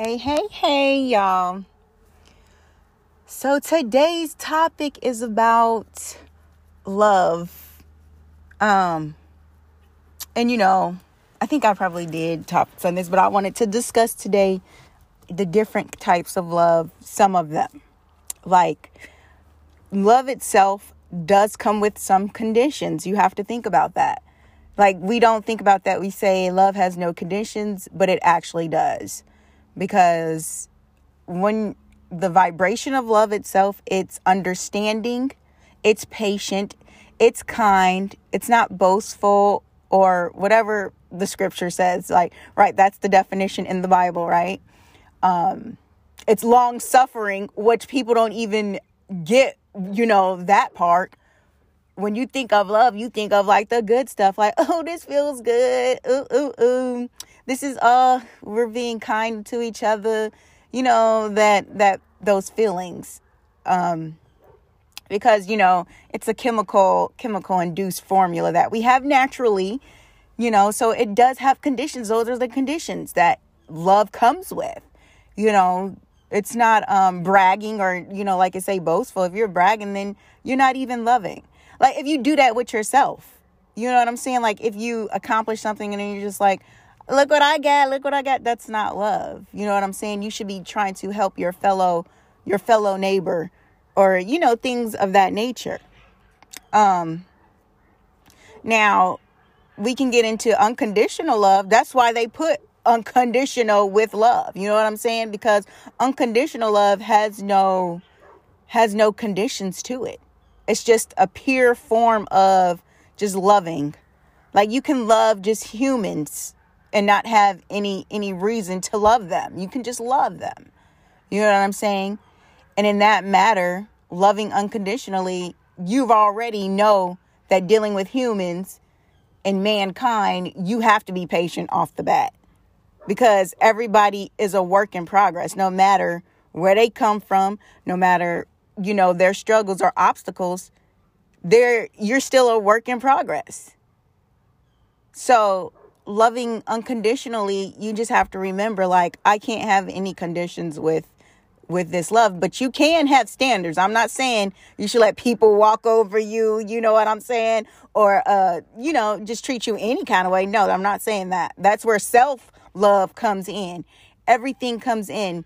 Hey, hey, hey, y'all. So today's topic is about love. Um and you know, I think I probably did talk on this, but I wanted to discuss today the different types of love, some of them. Like love itself does come with some conditions. You have to think about that. Like we don't think about that. We say love has no conditions, but it actually does. Because when the vibration of love itself, it's understanding, it's patient, it's kind, it's not boastful or whatever the scripture says. Like, right, that's the definition in the Bible, right? Um, it's long suffering, which people don't even get, you know, that part. When you think of love, you think of like the good stuff, like, oh, this feels good. Ooh, ooh, ooh. This is uh we're being kind to each other, you know, that that those feelings. Um because, you know, it's a chemical chemical induced formula that we have naturally, you know, so it does have conditions. Those are the conditions that love comes with. You know, it's not um bragging or, you know, like I say, boastful. If you're bragging, then you're not even loving. Like if you do that with yourself, you know what I'm saying? Like if you accomplish something and then you're just like, look what I got, look what I got. That's not love. You know what I'm saying? You should be trying to help your fellow your fellow neighbor or you know things of that nature. Um now we can get into unconditional love. That's why they put unconditional with love. You know what I'm saying? Because unconditional love has no has no conditions to it. It's just a pure form of just loving. Like you can love just humans and not have any any reason to love them. You can just love them. You know what I'm saying? And in that matter, loving unconditionally, you've already know that dealing with humans and mankind, you have to be patient off the bat. Because everybody is a work in progress, no matter where they come from, no matter, you know, their struggles or obstacles, they're you're still a work in progress. So loving unconditionally, you just have to remember like I can't have any conditions with with this love, but you can have standards. I'm not saying you should let people walk over you, you know what I'm saying, or uh, you know, just treat you any kind of way. No, I'm not saying that. That's where self-love comes in. Everything comes in.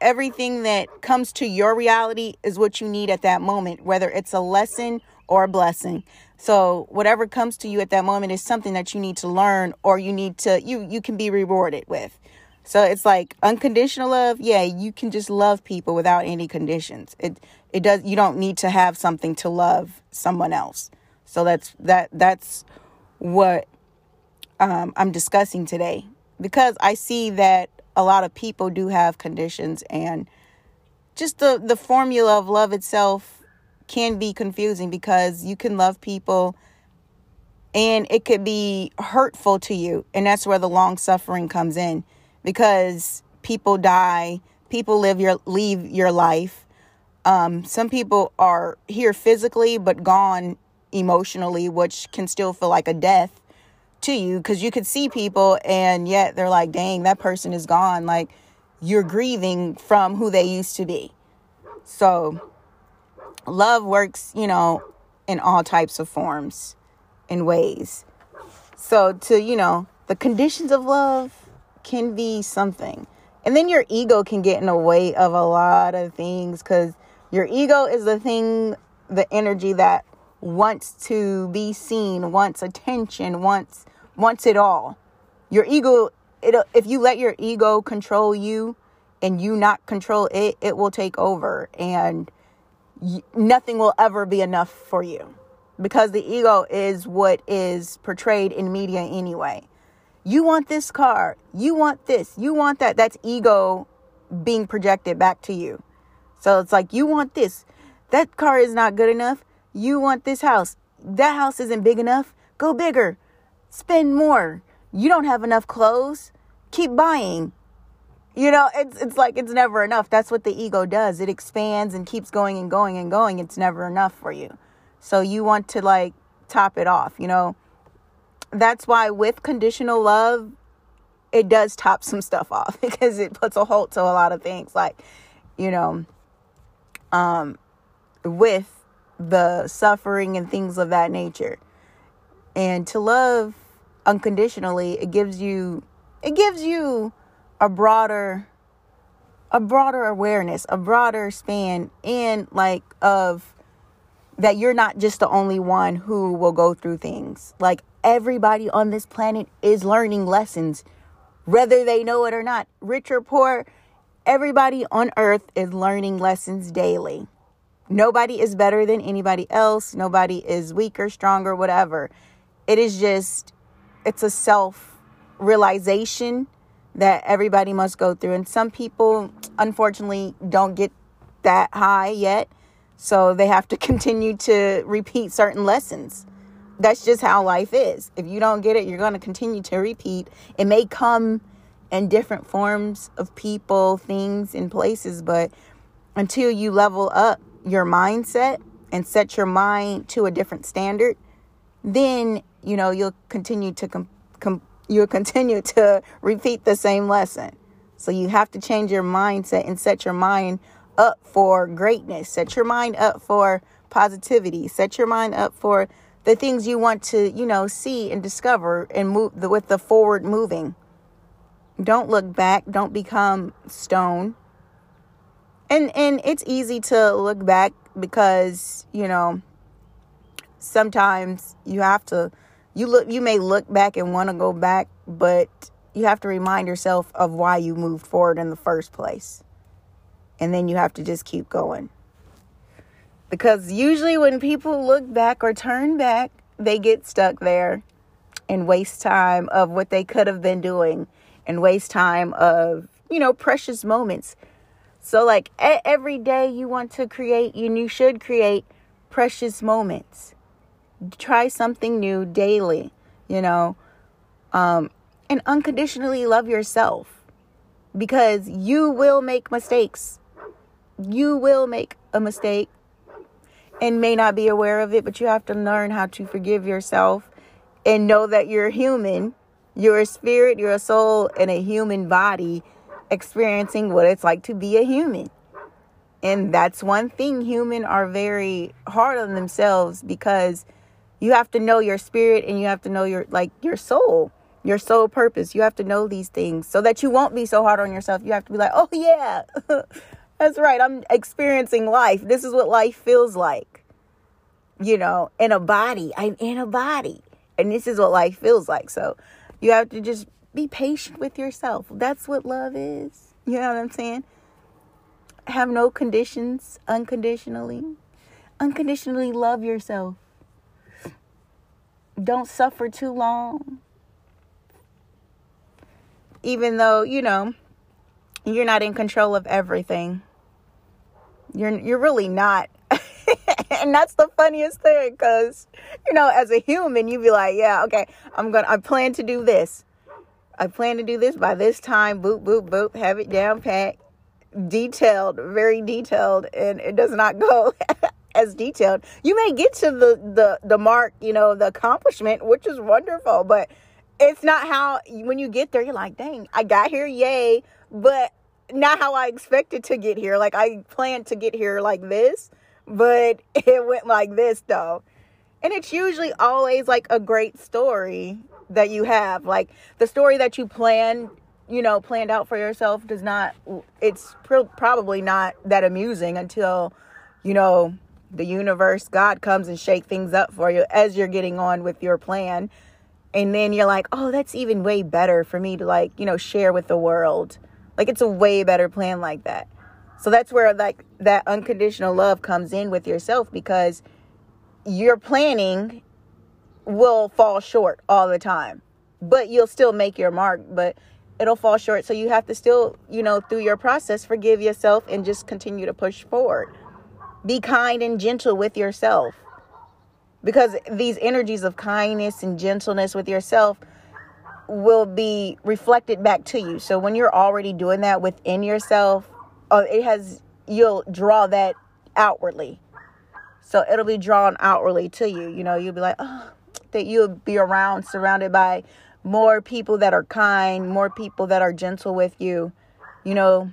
Everything that comes to your reality is what you need at that moment, whether it's a lesson or a blessing. So whatever comes to you at that moment is something that you need to learn or you need to you you can be rewarded with. So it's like unconditional love. Yeah, you can just love people without any conditions. It it does you don't need to have something to love someone else. So that's that that's what um, I'm discussing today because I see that a lot of people do have conditions and just the the formula of love itself can be confusing because you can love people and it could be hurtful to you. And that's where the long suffering comes in because people die, people live your leave your life. Um, some people are here physically but gone emotionally, which can still feel like a death to you because you could see people and yet they're like, dang, that person is gone. Like you're grieving from who they used to be. So love works, you know, in all types of forms and ways. So, to, you know, the conditions of love can be something. And then your ego can get in the way of a lot of things because your ego is the thing, the energy that wants to be seen, wants attention, wants wants it all. Your ego, it if you let your ego control you and you not control it, it will take over and nothing will ever be enough for you because the ego is what is portrayed in media anyway. You want this car, you want this, you want that. That's ego being projected back to you. So it's like, you want this. That car is not good enough. You want this house. That house isn't big enough. Go bigger. Spend more. You don't have enough clothes. Keep buying. You know, it's it's like it's never enough. That's what the ego does. It expands and keeps going and going and going. It's never enough for you. So you want to like top it off, you know. That's why with conditional love, it does top some stuff off because it puts a halt to a lot of things like you know um with the suffering and things of that nature and to love unconditionally it gives you it gives you a broader a broader awareness a broader span and like of that you're not just the only one who will go through things. Like everybody on this planet is learning lessons whether they know it or not. Rich or poor everybody on earth is learning lessons daily. Nobody is better than anybody else. Nobody is weaker stronger whatever. It is just it's a self realization that everybody must go through. And some people, unfortunately, don't get that high yet. So they have to continue to repeat certain lessons. That's just how life is. If you don't get it, you're going to continue to repeat. It may come in different forms of people, things, and places, but until you level up your mindset and set your mind to a different standard, then you know you'll continue to com- com- you'll continue to repeat the same lesson. So you have to change your mindset and set your mind up for greatness. Set your mind up for positivity. Set your mind up for the things you want to, you know, see and discover and move the, with the forward moving. Don't look back. Don't become stone. And and it's easy to look back because, you know, sometimes you have to you look you may look back and want to go back, but you have to remind yourself of why you moved forward in the first place. And then you have to just keep going. Because usually when people look back or turn back, they get stuck there and waste time of what they could have been doing and waste time of, you know, precious moments. So like every day you want to create, and you should create precious moments try something new daily, you know, um, and unconditionally love yourself because you will make mistakes. You will make a mistake and may not be aware of it, but you have to learn how to forgive yourself and know that you're human. You're a spirit, you're a soul, and a human body experiencing what it's like to be a human. And that's one thing human are very hard on themselves because you have to know your spirit and you have to know your like your soul your soul purpose. You have to know these things so that you won't be so hard on yourself. You have to be like oh yeah that's right i'm experiencing life. This is what life feels like you know in a body i'm in a body and this is what life feels like. So you have to just be patient with yourself. That's what love is you know what i'm saying? Have no conditions unconditionally. Unconditionally love yourself don't suffer too long. Even though, you know, you're not in control of everything. You're you're really not. and that's the funniest thing cuz you know, as a human, you'd be like, yeah, okay, I'm going to I plan to do this. I plan to do this by this time, boop boop boop, have it down pat, detailed, very detailed, and it does not go as detailed. You may get to the the the mark, you know, the accomplishment, which is wonderful, but it's not how when you get there you're like, "Dang, I got here, yay." But not how I expected to get here. Like I planned to get here like this, but it went like this though. And it's usually always like a great story that you have. Like the story that you plan, you know, planned out for yourself does not it's pr- probably not that amusing until you know the universe, God comes and shake things up for you as you're getting on with your plan. And then you're like, oh, that's even way better for me to like, you know, share with the world. Like it's a way better plan like that. So that's where like that unconditional love comes in with yourself because your planning will fall short all the time. But you'll still make your mark, but it'll fall short. So you have to still, you know, through your process, forgive yourself and just continue to push forward. Be kind and gentle with yourself. Because these energies of kindness and gentleness with yourself will be reflected back to you. So when you're already doing that within yourself, uh, it has you'll draw that outwardly. So it'll be drawn outwardly to you. You know, you'll be like, oh, that you'll be around, surrounded by more people that are kind, more people that are gentle with you. You know,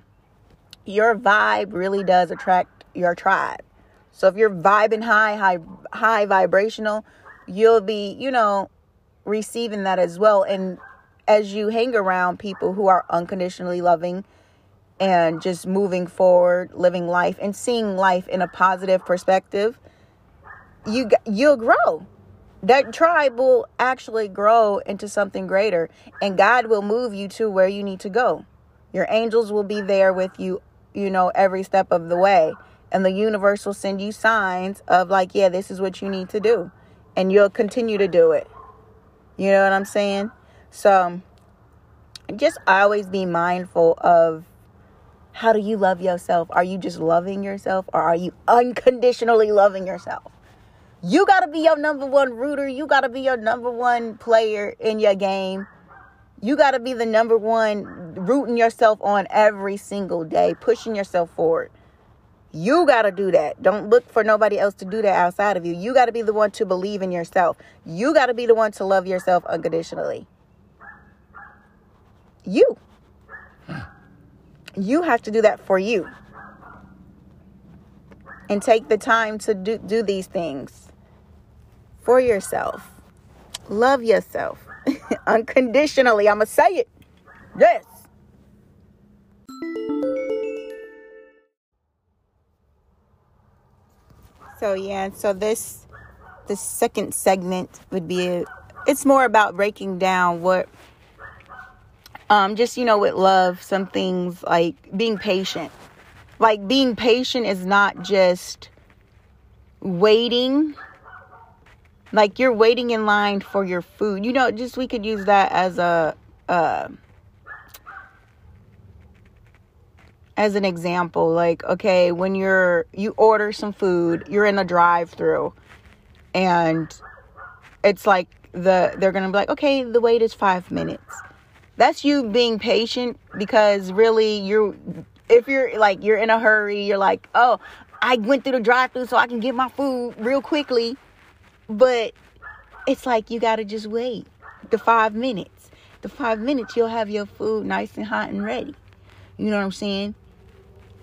your vibe really does attract your tribe. So if you're vibing high, high, high vibrational, you'll be, you know, receiving that as well. And as you hang around people who are unconditionally loving and just moving forward, living life and seeing life in a positive perspective, you you'll grow. That tribe will actually grow into something greater and God will move you to where you need to go. Your angels will be there with you, you know, every step of the way. And the universe will send you signs of like, yeah, this is what you need to do. And you'll continue to do it. You know what I'm saying? So just always be mindful of how do you love yourself? Are you just loving yourself or are you unconditionally loving yourself? You got to be your number one rooter. You got to be your number one player in your game. You got to be the number one rooting yourself on every single day, pushing yourself forward. You got to do that. Don't look for nobody else to do that outside of you. You got to be the one to believe in yourself. You got to be the one to love yourself unconditionally. You. You have to do that for you. And take the time to do, do these things for yourself. Love yourself unconditionally. I'm going to say it. Yes. So yeah, so this the second segment would be a, it's more about breaking down what um just you know with love some things like being patient. Like being patient is not just waiting like you're waiting in line for your food. You know, just we could use that as a uh as an example like okay when you're you order some food you're in a drive through and it's like the they're gonna be like okay the wait is five minutes. That's you being patient because really you're if you're like you're in a hurry you're like oh i went through the drive through so i can get my food real quickly. But it's like you gotta just wait the five minutes. The five minutes you'll have your food nice and hot and ready. You know what i'm saying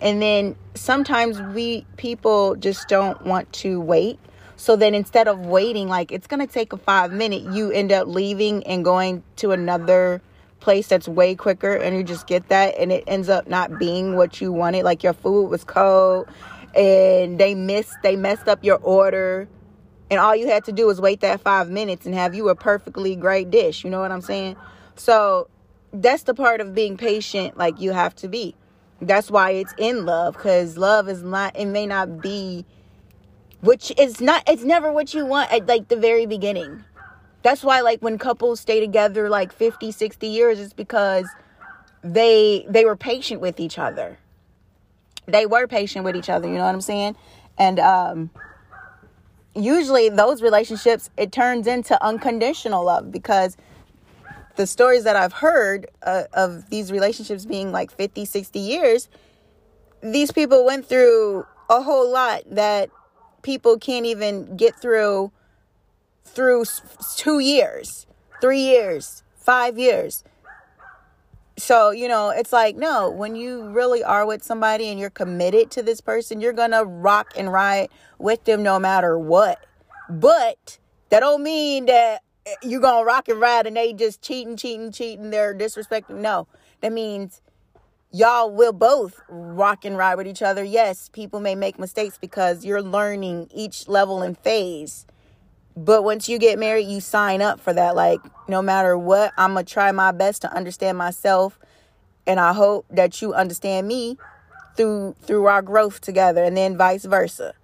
and then sometimes we people just don't want to wait. So then instead of waiting, like it's going to take a five minute, you end up leaving and going to another place that's way quicker and you just get that and it ends up not being what you wanted. Like your food was cold and they missed, they messed up your order. And all you had to do was wait that five minutes and have you a perfectly great dish. You know what I'm saying? So that's the part of being patient, like you have to be. That's why it's in love because love is not, it may not be, which is not, it's never what you want at like the very beginning. That's why, like, when couples stay together like 50, 60 years, it's because they they were patient with each other. They were patient with each other, you know what I'm saying? And um usually those relationships it turns into unconditional love because the stories that I've heard uh, of these relationships being like 50, 60 years, these people went through a whole lot that people can't even get through through two years, three years, five years. So, you know, it's like, no, when you really are with somebody and you're committed to this person, you're going to rock and ride with them no matter what. But that don't mean that you gonna rock and ride and they just cheating, cheating, cheating, they're disrespecting. No, that means y'all will both rock and ride with each other. Yes, people may make mistakes because you're learning each level and phase. But once you get married, you sign up for that. Like, no matter what, I'm gonna try my best to understand myself. And I hope that you understand me through through our growth together and then vice versa.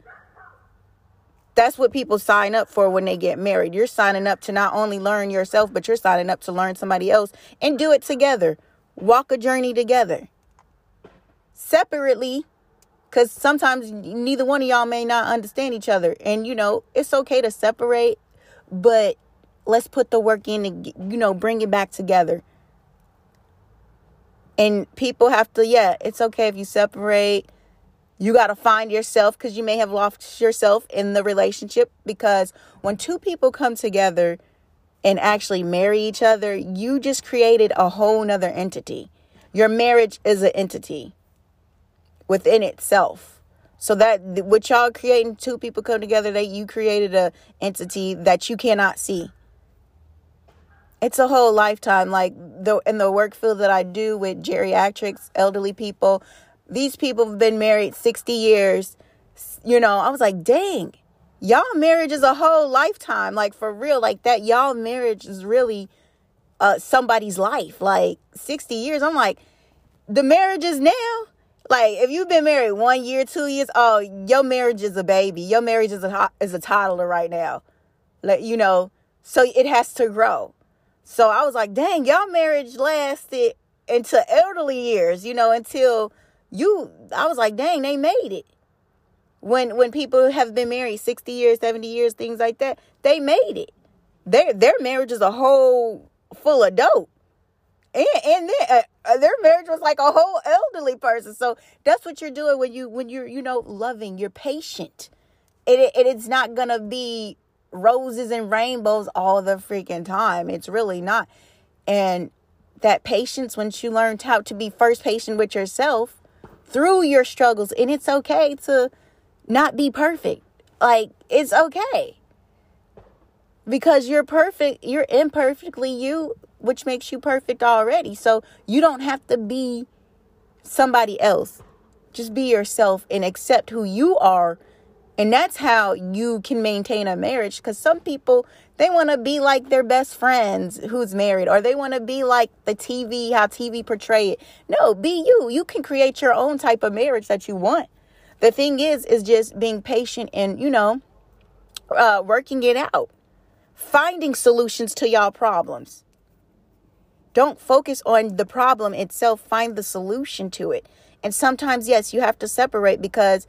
That's what people sign up for when they get married. You're signing up to not only learn yourself, but you're signing up to learn somebody else and do it together. Walk a journey together. Separately, because sometimes neither one of y'all may not understand each other. And, you know, it's okay to separate, but let's put the work in and, you know, bring it back together. And people have to, yeah, it's okay if you separate you got to find yourself because you may have lost yourself in the relationship. Because when two people come together, and actually marry each other, you just created a whole nother entity. Your marriage is an entity within itself. So that what y'all creating, two people come together, that you created a entity that you cannot see. It's a whole lifetime. Like the in the work field that I do with geriatrics, elderly people, these people have been married 60 years. You know, I was like, dang, y'all marriage is a whole lifetime like for real like that y'all marriage is really uh somebody's life like 60 years. I'm like the marriage is now. Like if you've been married one year two years oh your marriage is a baby. Your marriage is a is a toddler right now. Like you know so it has to grow. So i was like dang y'all marriage lasted into elderly years you know until you i was like dang they made it. When when people have been married 60 years 70 years things like that they made it. Their their marriage is a whole full of dope and and then, uh, their marriage was like a whole elderly person. So that's what you're doing when you when you're you know loving you're patient. It, it it's not gonna be roses and rainbows all the freaking time. It's really not. And that patience once you learned how to be first patient with yourself through your struggles and it's okay to not be perfect. Like, it's okay. Because you're perfect, you're imperfectly you, which makes you perfect already. So you don't have to be somebody else. Just be yourself and accept who you are. And that's how you can maintain a marriage. Because some people, they want to be like their best friends who's married, or they want to be like the TV, how TV portray it. No, be you. You can create your own type of marriage that you want. The thing is, is just being patient and, you know, uh, working it out, finding solutions to y'all problems. Don't focus on the problem itself, find the solution to it. And sometimes, yes, you have to separate because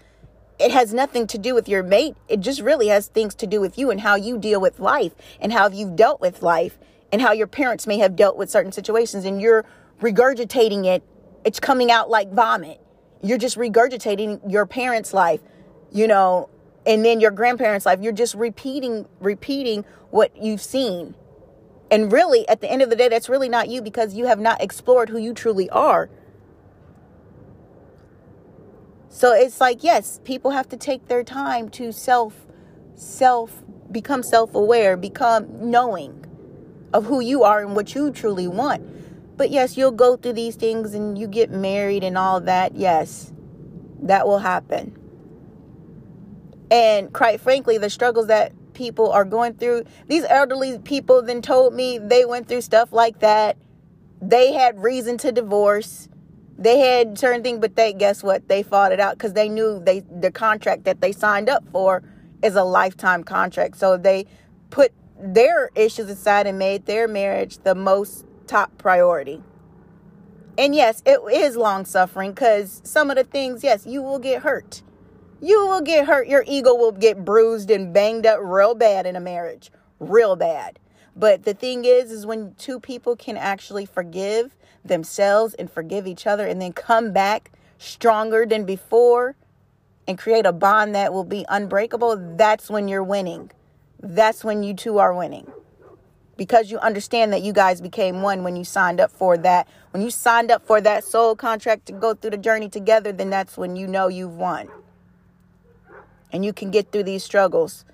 it has nothing to do with your mate. It just really has things to do with you and how you deal with life and how you've dealt with life and how your parents may have dealt with certain situations and you're regurgitating it. It's coming out like vomit. You're just regurgitating your parents' life, you know, and then your grandparents' life. You're just repeating, repeating what you've seen. And really, at the end of the day, that's really not you because you have not explored who you truly are. So it's like, yes, people have to take their time to self, self, become self aware, become knowing of who you are and what you truly want. But yes, you'll go through these things and you get married and all that. Yes, that will happen. And quite frankly, the struggles that people are going through, these elderly people then told me they went through stuff like that. They had reason to divorce. They had certain things, but they guess what? They fought it out because they knew they the contract that they signed up for is a lifetime contract. So they put their issues aside and made their marriage the most top priority. And yes, it is long suffering because some of the things, yes, you will get hurt. You will get hurt. Your ego will get bruised and banged up real bad in a marriage. Real bad. But the thing is, is when two people can actually forgive themselves and forgive each other and then come back stronger than before and create a bond that will be unbreakable, that's when you're winning. That's when you two are winning because you understand that you guys became one when you signed up for that. When you signed up for that soul contract to go through the journey together, then that's when you know you've won. And you can get through these struggles.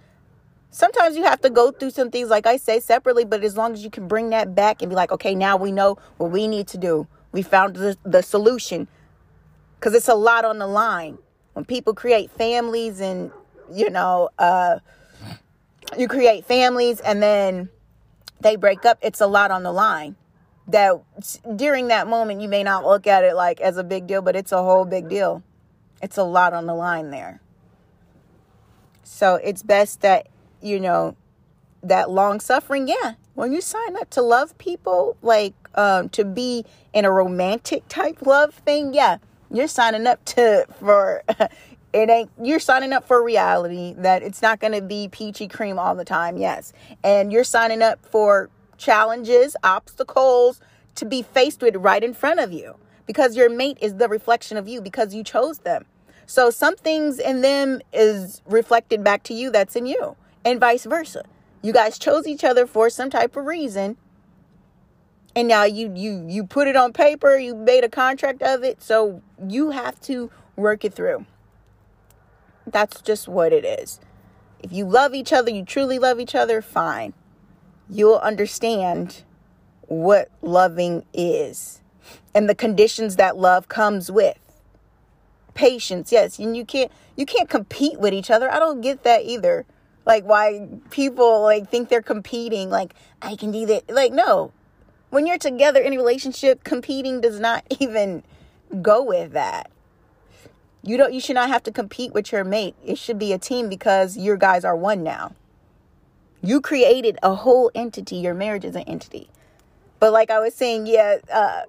Sometimes you have to go through some things, like I say, separately, but as long as you can bring that back and be like, okay, now we know what we need to do. We found the, the solution. Because it's a lot on the line. When people create families and, you know, uh, you create families and then they break up, it's a lot on the line. That during that moment, you may not look at it like as a big deal, but it's a whole big deal. It's a lot on the line there. So it's best that, you know, that long suffering, yeah. When you sign up to love people, like um, to be in a romantic type love thing, yeah, you're signing up to for it ain't you're signing up for reality that it's not going to be peachy cream all the time yes. And you're signing up for challenges obstacles to be faced with right in front of you because your mate is the reflection of you because you chose them. So some things in them is reflected back to you that's in you and vice versa You guys chose each other for some type of reason. And now you you you put it on paper, you made a contract of it, so you have to work it through. That's just what it is. If you love each other, you truly love each other, fine. You'll understand what loving is and the conditions that love comes with. Patience, yes, and you can't you can't compete with each other. I don't get that either. Like why people like think they're competing like I can do that. Like no. When you're together in a relationship, competing does not even go with that. You don't you should not have to compete with your mate. It should be a team because your guys are one now. You created a whole entity. Your marriage is an entity. But like I was saying, yeah, uh,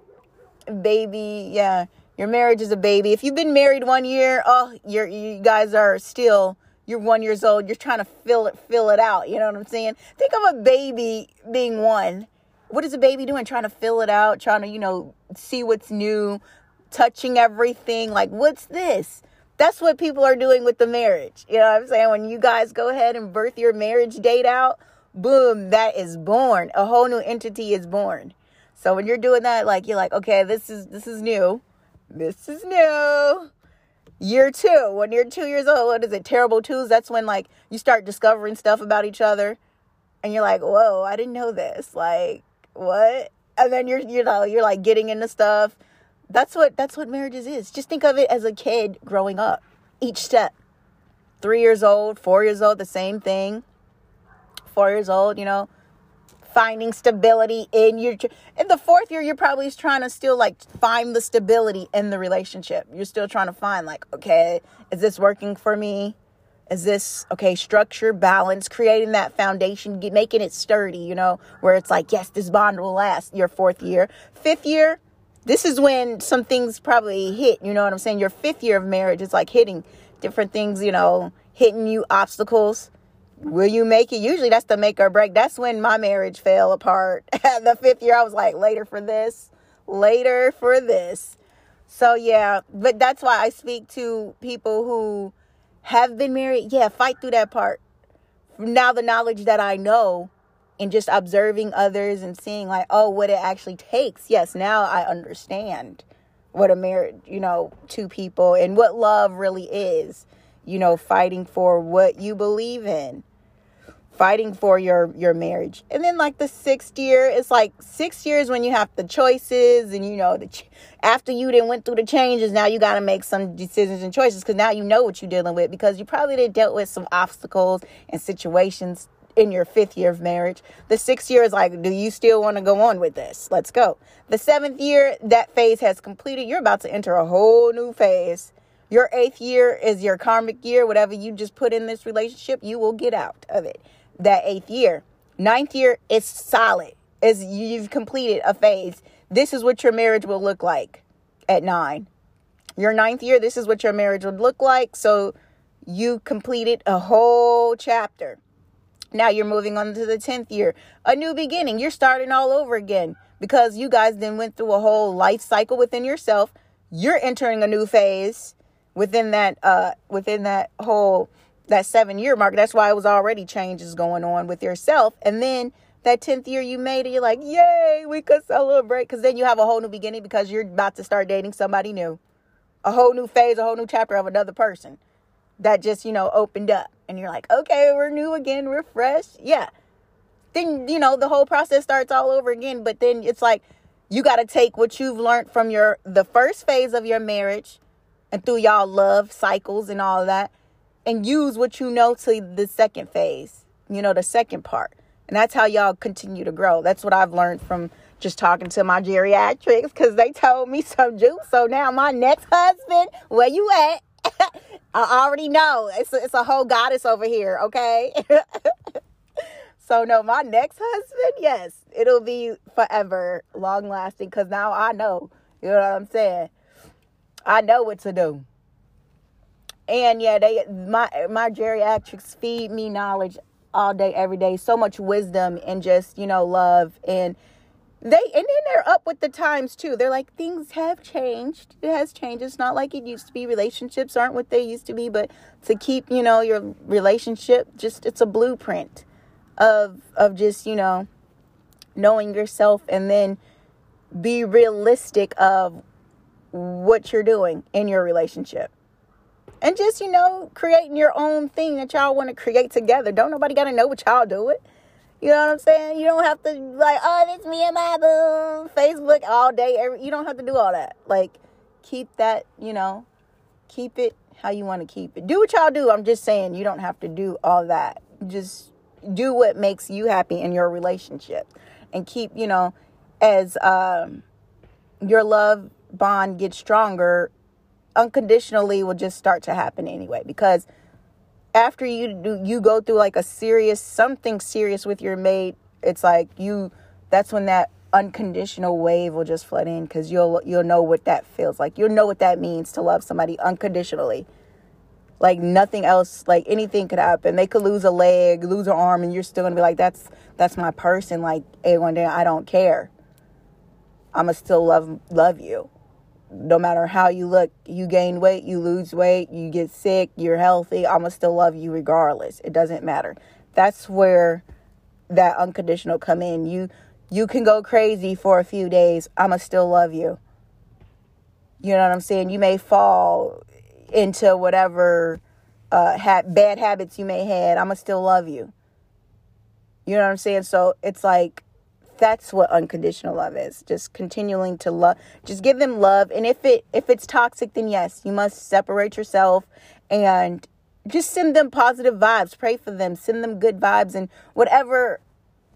baby, yeah, your marriage is a baby. If you've been married one year, oh, you're you guys are still you're one years old. You're trying to fill it fill it out. You know what I'm saying? Think of a baby being one. What is a baby doing? Trying to fill it out, trying to you know see what's new, touching everything. Like what's this? That's what people are doing with the marriage. You know what I'm saying? When you guys go ahead and birth your marriage date out, boom, that is born. A whole new entity is born. So when you're doing that, like you're like, okay, this is this is new. This is new. Year two, when you're two years old, what is it? Terrible twos. That's when like you start discovering stuff about each other, and you're like, whoa, I didn't know this. Like what? And then you're you know you're like getting into stuff. That's what that's what marriages is. Just think of it as a kid growing up. Each step. Three years old, four years old, the same thing four years old, you know, finding stability in your in the fourth year you're probably trying to still like find the stability in the relationship. You're still trying to find like okay is this working for me? Is this okay structure balance creating that foundation making it sturdy you know where it's like yes this bond will last your fourth year. Fifth year this is when some things probably hit you know what i'm saying? Your fifth year of marriage is like hitting different things you know hitting you obstacles will you make it? Usually that's the make or break. That's when my marriage fell apart. the fifth year, I was like, later for this, later for this. So yeah, but that's why I speak to people who have been married. Yeah, fight through that part. Now the knowledge that I know and just observing others and seeing like, oh, what it actually takes. Yes, now I understand what a marriage, you know, two people and what love really is. You know, fighting for what you believe in fighting for your your marriage. And then like the sixth year it's like six years when you have the choices and you know the ch- after you then went through the changes now you got to make some decisions and choices because now you know what you're dealing with because you probably did dealt with some obstacles and situations in your fifth year of marriage. The sixth year is like do you still want to go on with this? Let's go. The seventh year that phase has completed. You're about to enter a whole new phase. Your eighth year is your karmic year. Whatever you just put in this relationship you will get out of it that eighth year. Ninth year is solid. As you've completed a phase. This is what your marriage will look like at nine. Your ninth year, this is what your marriage would look like. So you completed a whole chapter. Now you're moving on to the 10th year. A new beginning. You're starting all over again because you guys then went through a whole life cycle within yourself. You're entering a new phase within that uh within that whole that seven year mark. That's why it was already changes going on with yourself. And then that 10th year you made it, you're like, yay, we could celebrate. Because then you have a whole new beginning because you're about to start dating somebody new. A whole new phase, a whole new chapter of another person that just, you know, opened up. And you're like, okay, we're new again, we're fresh. Yeah. Then, you know, the whole process starts all over again. But then it's like, you got to take what you've learned from your the first phase of your marriage and through y'all love cycles and all that and use what you know to the second phase, you know, the second part. And that's how y'all continue to grow. That's what I've learned from just talking to my geriatrics because they told me some juice. So now my next husband, where you at? I already know. It's a, it's a whole goddess over here, okay? so no, my next husband, yes, it'll be forever, long lasting because now I know. You know what I'm saying? I know what to do and yeah, they my my geriatrics feed me knowledge all day, every day. So much wisdom and just you know love and they and then they're up with the times too. They're like things have changed. It has changed. It's not like it used to be. Relationships aren't what they used to be. But to keep you know your relationship, just it's a blueprint of of just you know knowing yourself and then be realistic of what you're doing in your relationship and just you know creating your own thing that y'all want to create together. Don't nobody got to know what y'all do it. You know what i'm saying? You don't have to like oh it's me and my boo. Facebook all day every you don't have to do all that. Like keep that you know keep it how you want to keep it. Do what y'all do. I'm just saying you don't have to do all that. Just do what makes you happy in your relationship. And keep you know as um your love bond gets stronger unconditionally will just start to happen anyway because after you do you go through like a serious something serious with your mate it's like you that's when that unconditional wave will just flood in because you'll you'll know what that feels like. You'll know what that means to love somebody unconditionally. Like nothing else like anything could happen. They could lose a leg lose an arm and you're still gonna be like that's that's my person. Like hey one day i don't care. I'ma still love love you no matter how you look, you gain weight, you lose weight, you get sick, you're healthy, I'm to still love you regardless. It doesn't matter. That's where that unconditional come in. You you can go crazy for a few days, I'm to still love you. You know what I'm saying? You may fall into whatever uh ha- bad habits you may had, I'm to still love you. You know what I'm saying? So it's like that's what unconditional love is just continuing to love just give them love. And if it if it's toxic then yes you must separate yourself and just send them positive vibes. Pray for them. Send them good vibes and whatever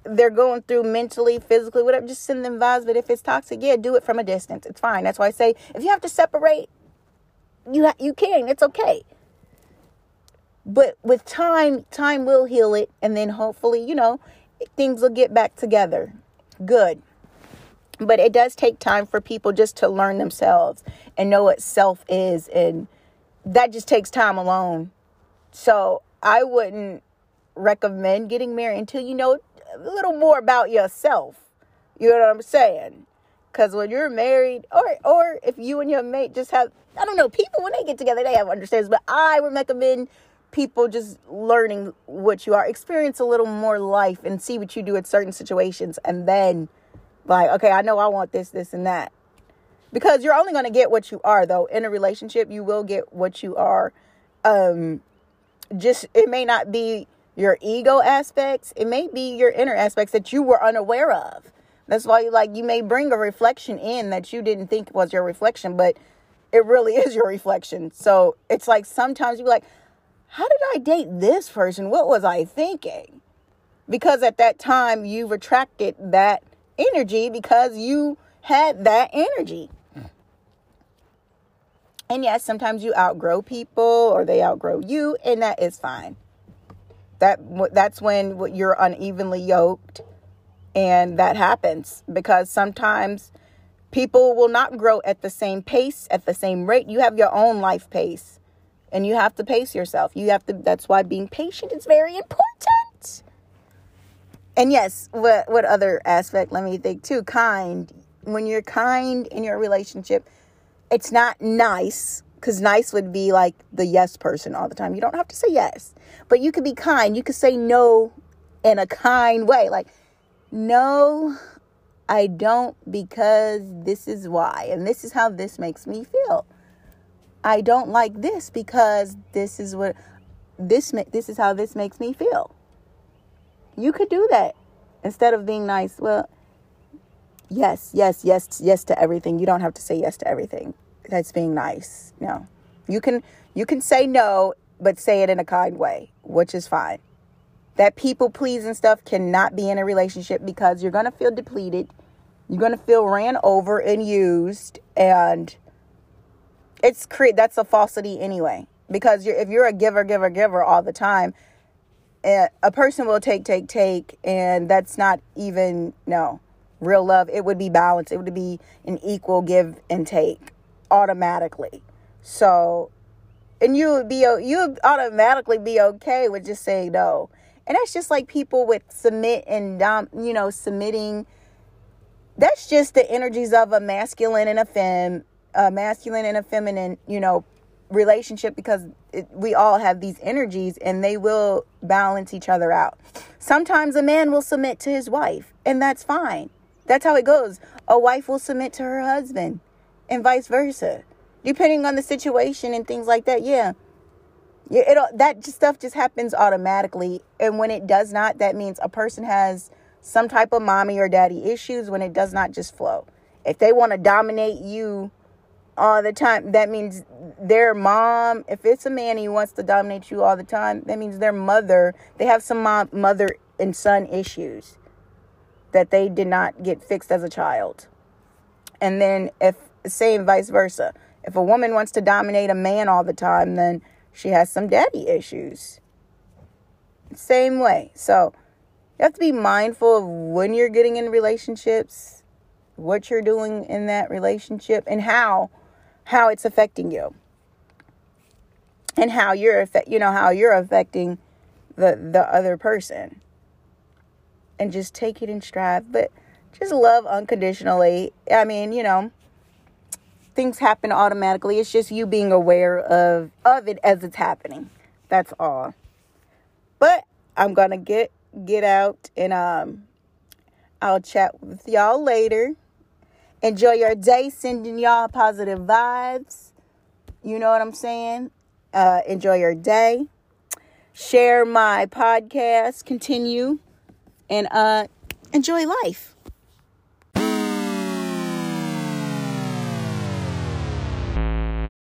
they're going through mentally physically whatever just send them vibes. But if it's toxic yeah do it from a distance. It's fine. That's why i say if you have to separate you ha- you can. It's okay. But with time time will heal it. And then hopefully you know things will get back together good. But it does take time for people just to learn themselves and know what self is. And that just takes time alone. So I wouldn't recommend getting married until you know a little more about yourself. You know what I'm saying? Because when you're married, or or if you and your mate just have, I don't know, people when they get together, they have understands. But I would recommend people just learning what you are. Experience a little more life and see what you do at certain situations and then like okay i know i want this this and that. Because you're only going to get what you are though. In a relationship you will get what you are. Um just it may not be your ego aspects. It may be your inner aspects that you were unaware of. That's why you like you may bring a reflection in that you didn't think was your reflection but it really is your reflection. So it's like sometimes you be like how did I date this person? What was I thinking? Because at that time you've attracted that energy because you had that energy. And yes, sometimes you outgrow people or they outgrow you, and that is fine. That that's when you're unevenly yoked, and that happens because sometimes people will not grow at the same pace, at the same rate. You have your own life pace and you have to pace yourself. You have to that's why being patient is very important. And yes, what what other aspect let me think too, kind. When you're kind in your relationship, it's not nice cuz nice would be like the yes person all the time. You don't have to say yes, but you could be kind. You could say no in a kind way. Like no, I don't because this is why and this is how this makes me feel. I don't like this because this is what this this is how this makes me feel. You could do that instead of being nice. Well, yes, yes, yes, yes to everything. You don't have to say yes to everything. That's being nice. No. You can you can say no, but say it in a kind way, which is fine. That people pleasing stuff cannot be in a relationship because you're going to feel depleted. You're going to feel ran over and used and it's create that's a falsity anyway. Because you're, if you're a giver giver giver all the time eh, a person will take take take and that's not even no real love. It would be balanced it would be an equal give and take automatically. So and you would be you would automatically be okay with just saying no. And that's just like people with submit and dom, you know submitting. That's just the energies of a masculine and a femme a masculine and a feminine, you know, relationship because it, we all have these energies and they will balance each other out. Sometimes a man will submit to his wife, and that's fine. That's how it goes. A wife will submit to her husband, and vice versa, depending on the situation and things like that. Yeah, yeah. It that stuff just happens automatically, and when it does not, that means a person has some type of mommy or daddy issues. When it does not just flow, if they want to dominate you all the time, that means their mom, if it's a man who wants to dominate you all the time, that means their mother, they have some mom, mother and son issues that they did not get fixed as a child. And then if same vice versa. If a woman wants to dominate a man all the time, then she has some daddy issues. Same way. So you have to be mindful of when you're getting in relationships, what you're doing in that relationship, and how how it's affecting you and how you're affect you know how you're affecting the the other person. And just take it in stride but just love unconditionally. I mean you know things happen automatically. It's just you being aware of of it as it's happening. That's all. But i'm gonna get get out and um i'll chat with y'all later Enjoy your day, sending y'all positive vibes. You know what I'm saying? Uh, enjoy your day. Share my podcast, continue, and uh, enjoy life.